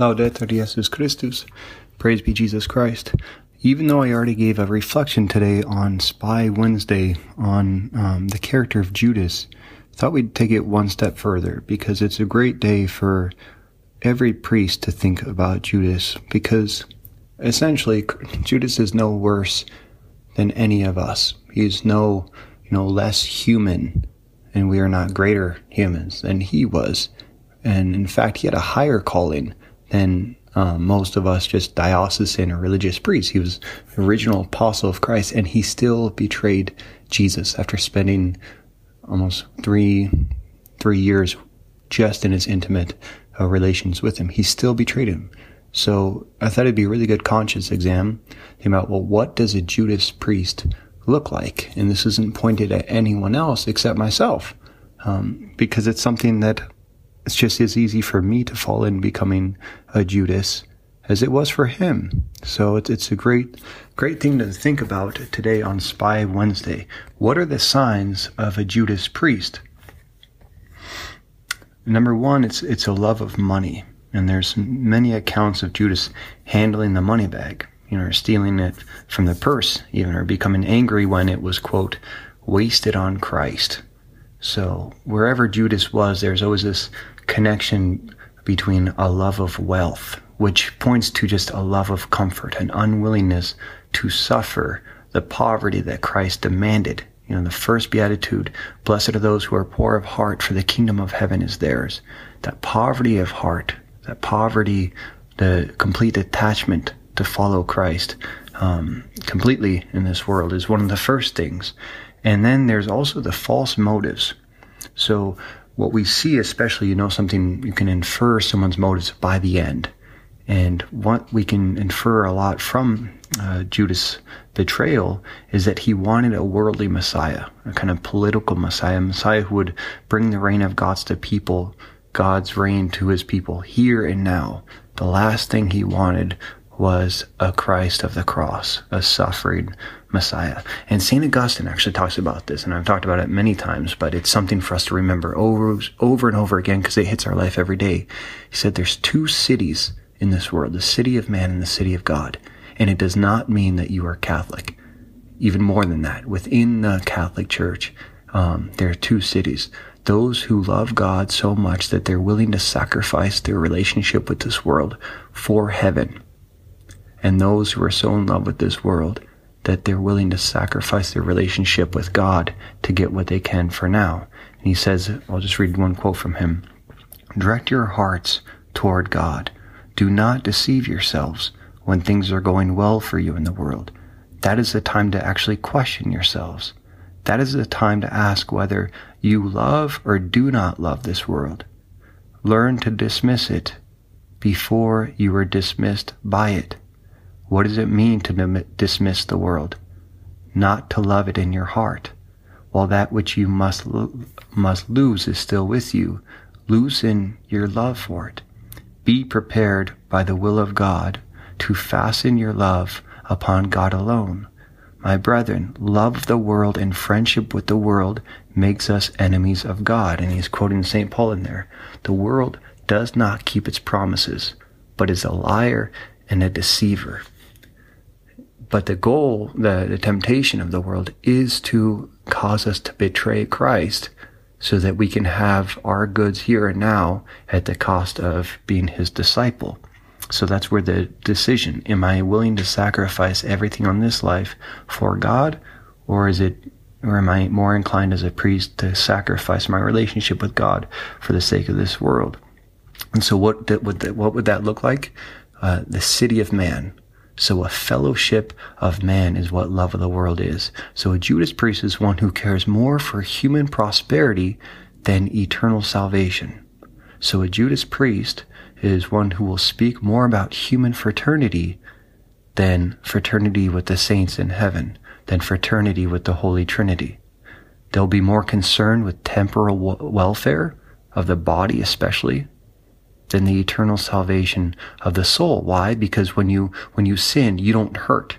Laudetur Jesus Christus. Praise be Jesus Christ. Even though I already gave a reflection today on Spy Wednesday on um, the character of Judas, I thought we'd take it one step further because it's a great day for every priest to think about Judas because essentially Judas is no worse than any of us. He's no, you know, less human and we are not greater humans than he was. And in fact, he had a higher calling than um, most of us just diocesan or religious priests. He was the original apostle of Christ, and he still betrayed Jesus after spending almost three three years just in his intimate uh, relations with him. He still betrayed him. So I thought it'd be a really good conscience exam about well, what does a Judas priest look like? And this isn't pointed at anyone else except myself, um, because it's something that it's just as easy for me to fall in becoming a Judas as it was for him. So it's, it's a great, great thing to think about today on Spy Wednesday. What are the signs of a Judas priest? Number one, it's, it's a love of money. And there's many accounts of Judas handling the money bag, you know, or stealing it from the purse, even, or becoming angry when it was, quote, wasted on Christ. So wherever Judas was, there's always this connection between a love of wealth, which points to just a love of comfort, an unwillingness to suffer the poverty that Christ demanded. You know, the first beatitude, blessed are those who are poor of heart, for the kingdom of heaven is theirs. That poverty of heart, that poverty, the complete detachment to follow Christ um, completely in this world is one of the first things. And then there's also the false motives. So what we see, especially, you know, something you can infer someone's motives by the end. And what we can infer a lot from uh, Judas' betrayal is that he wanted a worldly Messiah, a kind of political Messiah, a Messiah who would bring the reign of God's to people, God's reign to his people here and now. The last thing he wanted was a Christ of the cross, a suffering Messiah. And St. Augustine actually talks about this, and I've talked about it many times, but it's something for us to remember over, over and over again because it hits our life every day. He said there's two cities in this world, the city of man and the city of God. And it does not mean that you are Catholic. Even more than that, within the Catholic Church, um, there are two cities. Those who love God so much that they're willing to sacrifice their relationship with this world for heaven and those who are so in love with this world that they're willing to sacrifice their relationship with God to get what they can for now. And he says, I'll just read one quote from him. Direct your hearts toward God. Do not deceive yourselves when things are going well for you in the world. That is the time to actually question yourselves. That is the time to ask whether you love or do not love this world. Learn to dismiss it before you are dismissed by it. What does it mean to dismiss the world? Not to love it in your heart. While that which you must, lo- must lose is still with you, loosen your love for it. Be prepared by the will of God to fasten your love upon God alone. My brethren, love of the world and friendship with the world makes us enemies of God. And he's quoting St. Paul in there. The world does not keep its promises, but is a liar and a deceiver. But the goal, the, the temptation of the world is to cause us to betray Christ so that we can have our goods here and now at the cost of being his disciple. So that's where the decision, am I willing to sacrifice everything on this life for God? Or is it, or am I more inclined as a priest to sacrifice my relationship with God for the sake of this world? And so what, that, what would that look like? Uh, the city of man, so a fellowship of man is what love of the world is. So a Judas priest is one who cares more for human prosperity than eternal salvation. So a Judas priest is one who will speak more about human fraternity than fraternity with the saints in heaven, than fraternity with the Holy Trinity. They'll be more concerned with temporal welfare of the body, especially, than the eternal salvation of the soul. Why? Because when you, when you sin, you don't hurt.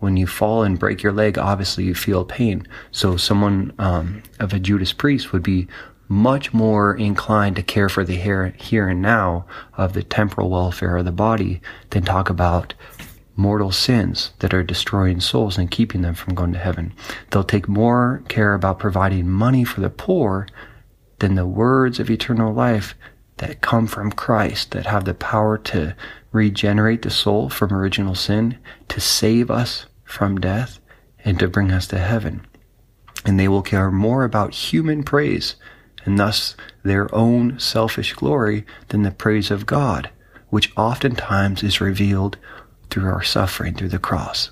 When you fall and break your leg, obviously you feel pain. So someone, um, of a Judas priest would be much more inclined to care for the here, here and now of the temporal welfare of the body than talk about mortal sins that are destroying souls and keeping them from going to heaven. They'll take more care about providing money for the poor than the words of eternal life that come from Christ, that have the power to regenerate the soul from original sin, to save us from death, and to bring us to heaven. And they will care more about human praise and thus their own selfish glory than the praise of God, which oftentimes is revealed through our suffering through the cross.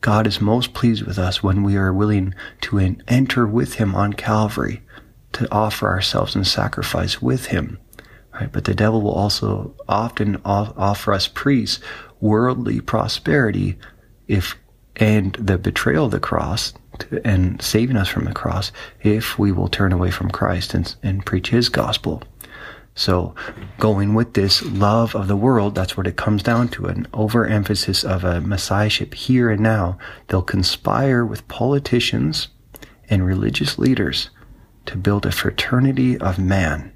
God is most pleased with us when we are willing to enter with Him on Calvary, to offer ourselves in sacrifice with Him. Right? But the devil will also often offer us priests worldly prosperity if and the betrayal of the cross to, and saving us from the cross if we will turn away from Christ and, and preach his gospel. So going with this love of the world, that's what it comes down to, an overemphasis of a messiahship here and now. They'll conspire with politicians and religious leaders to build a fraternity of man,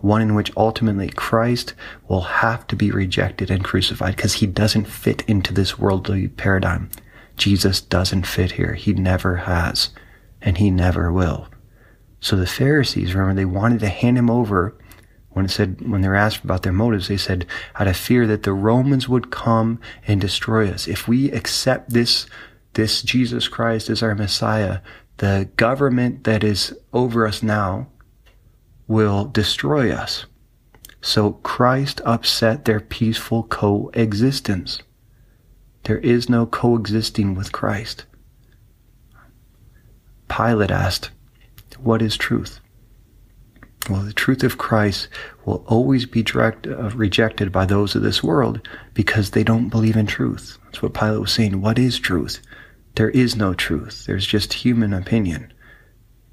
one in which ultimately Christ will have to be rejected and crucified because he doesn't fit into this worldly paradigm. Jesus doesn't fit here. He never has, and he never will. So the Pharisees, remember, they wanted to hand him over when it said, when they were asked about their motives, they said, out of fear that the Romans would come and destroy us. If we accept this, this Jesus Christ as our Messiah, the government that is over us now will destroy us. So Christ upset their peaceful coexistence. There is no coexisting with Christ. Pilate asked, What is truth? Well, the truth of Christ will always be direct, uh, rejected by those of this world because they don't believe in truth. That's what Pilate was saying. What is truth? There is no truth. There's just human opinion.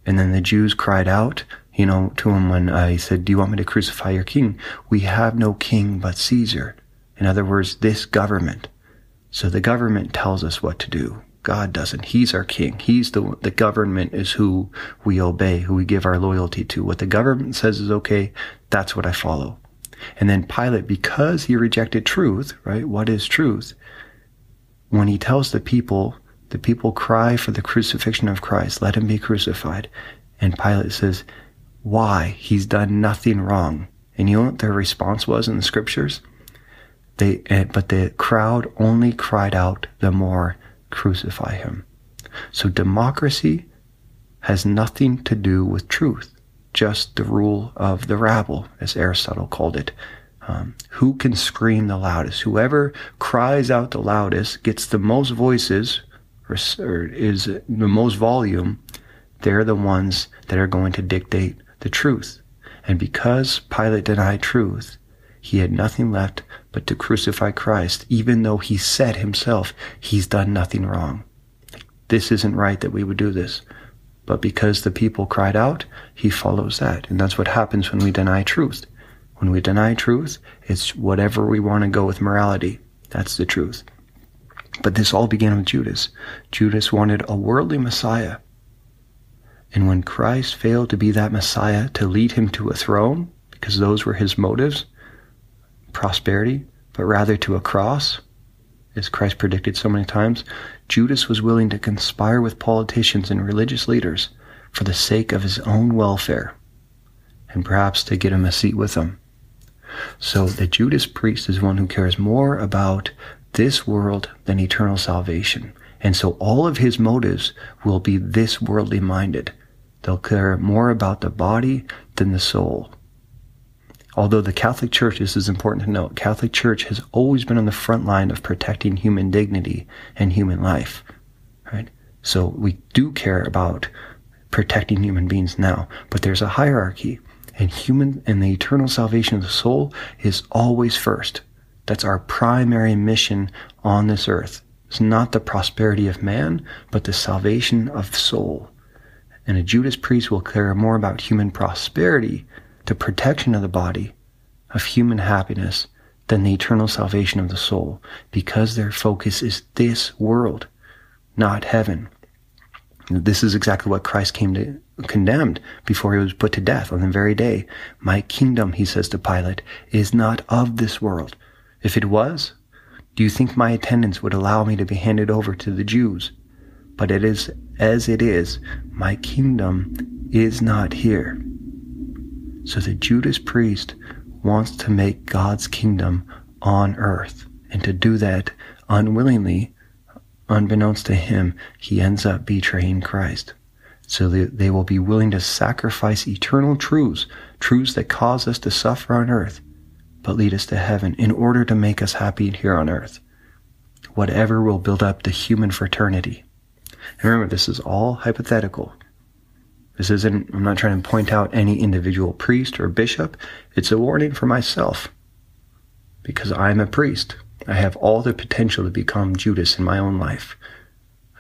And then the Jews cried out, you know, to him when he said, Do you want me to crucify your king? We have no king but Caesar. In other words, this government. So the government tells us what to do. God doesn't. He's our king. He's the, the government is who we obey, who we give our loyalty to. What the government says is okay, that's what I follow. And then Pilate, because he rejected truth, right? What is truth? When he tells the people, the people cry for the crucifixion of Christ, let him be crucified. And Pilate says, why? He's done nothing wrong. And you know what their response was in the scriptures? They, eh, but the crowd only cried out the more, crucify him. So democracy has nothing to do with truth, just the rule of the rabble, as Aristotle called it. Um, who can scream the loudest? Whoever cries out the loudest gets the most voices, or, or is the most volume. They're the ones that are going to dictate the truth. And because Pilate denied truth, he had nothing left but to crucify Christ, even though he said himself, he's done nothing wrong. This isn't right that we would do this. But because the people cried out, he follows that. And that's what happens when we deny truth. When we deny truth, it's whatever we want to go with morality. That's the truth. But this all began with Judas. Judas wanted a worldly Messiah. And when Christ failed to be that Messiah to lead him to a throne, because those were his motives, prosperity, but rather to a cross, as Christ predicted so many times, Judas was willing to conspire with politicians and religious leaders for the sake of his own welfare, and perhaps to get him a seat with them. So the Judas priest is one who cares more about this world than eternal salvation. And so all of his motives will be this worldly minded. They'll care more about the body than the soul. Although the Catholic Church, this is important to note, Catholic Church has always been on the front line of protecting human dignity and human life, right? So we do care about protecting human beings now, but there's a hierarchy and human and the eternal salvation of the soul is always first. That's our primary mission on this earth. It's not the prosperity of man, but the salvation of the soul. And a Judas priest will care more about human prosperity the protection of the body, of human happiness, than the eternal salvation of the soul, because their focus is this world, not heaven. This is exactly what Christ came to condemned before he was put to death on the very day. My kingdom, he says to Pilate, is not of this world. If it was, do you think my attendants would allow me to be handed over to the Jews? But it is as it is, my kingdom is not here. So the Judas priest wants to make God's kingdom on earth. And to do that unwillingly, unbeknownst to him, he ends up betraying Christ. So they, they will be willing to sacrifice eternal truths, truths that cause us to suffer on earth, but lead us to heaven in order to make us happy here on earth. Whatever will build up the human fraternity. And remember, this is all hypothetical. This isn't, I'm not trying to point out any individual priest or bishop. It's a warning for myself. Because I'm a priest. I have all the potential to become Judas in my own life.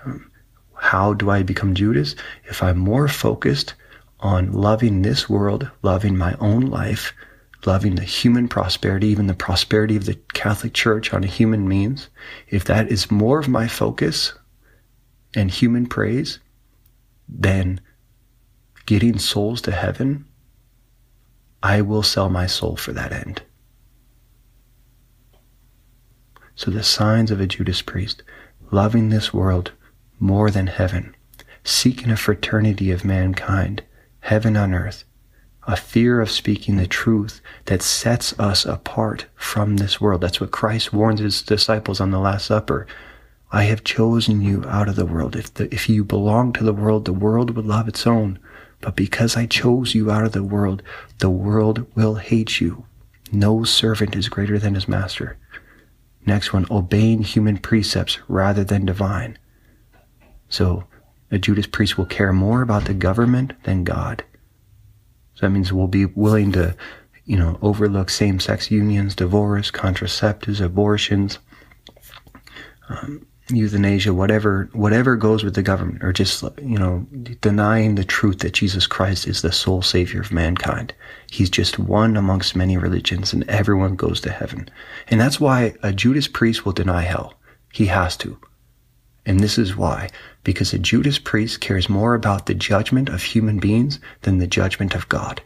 Um, how do I become Judas? If I'm more focused on loving this world, loving my own life, loving the human prosperity, even the prosperity of the Catholic Church on a human means, if that is more of my focus and human praise, then getting souls to heaven, I will sell my soul for that end. So the signs of a Judas priest, loving this world more than heaven, seeking a fraternity of mankind, heaven on earth, a fear of speaking the truth that sets us apart from this world. That's what Christ warns his disciples on the Last Supper. I have chosen you out of the world. If, the, if you belong to the world, the world would love its own. But because I chose you out of the world, the world will hate you. No servant is greater than his master. Next one, obeying human precepts rather than divine. So a Judas priest will care more about the government than God. So that means we'll be willing to, you know, overlook same-sex unions, divorce, contraceptives, abortions, um, euthanasia, whatever, whatever goes with the government, or just, you know, denying the truth that Jesus Christ is the sole savior of mankind. He's just one amongst many religions and everyone goes to heaven. And that's why a Judas priest will deny hell. He has to. And this is why. Because a Judas priest cares more about the judgment of human beings than the judgment of God.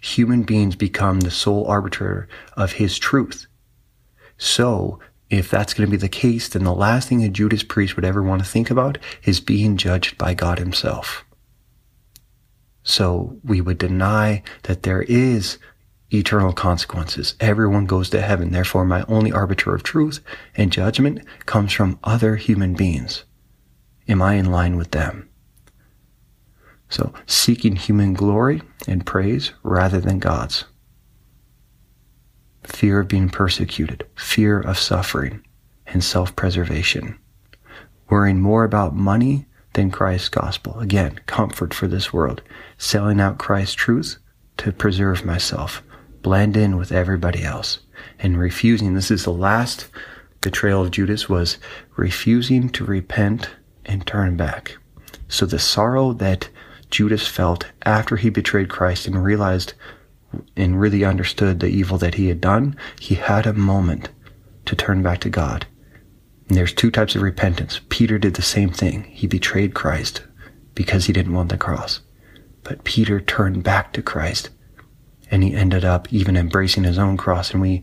Human beings become the sole arbiter of his truth. So if that's going to be the case, then the last thing a Judas priest would ever want to think about is being judged by God himself. So we would deny that there is eternal consequences. Everyone goes to heaven. Therefore, my only arbiter of truth and judgment comes from other human beings. Am I in line with them? So seeking human glory and praise rather than God's fear of being persecuted, fear of suffering, and self-preservation. Worrying more about money than Christ's gospel. Again, comfort for this world. Selling out Christ's truth to preserve myself, blend in with everybody else, and refusing. This is the last betrayal of Judas was refusing to repent and turn back. So the sorrow that Judas felt after he betrayed Christ and realized and really understood the evil that he had done, he had a moment to turn back to God. And there's two types of repentance. Peter did the same thing. He betrayed Christ because he didn't want the cross. But Peter turned back to Christ and he ended up even embracing his own cross. And we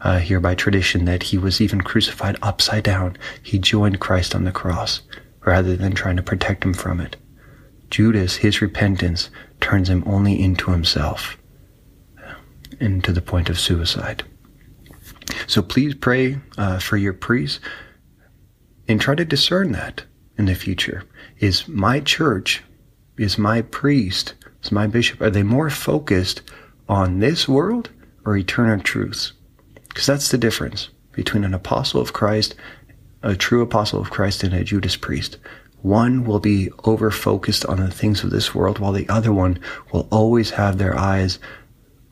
uh, hear by tradition that he was even crucified upside down. He joined Christ on the cross rather than trying to protect him from it. Judas, his repentance turns him only into himself and to the point of suicide. So please pray uh, for your priests and try to discern that in the future. Is my church, is my priest, is my bishop, are they more focused on this world or eternal truths? Because that's the difference between an apostle of Christ, a true apostle of Christ, and a Judas priest. One will be over focused on the things of this world, while the other one will always have their eyes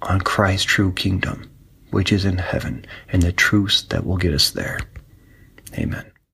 on Christ's true kingdom, which is in heaven, and the truths that will get us there. Amen.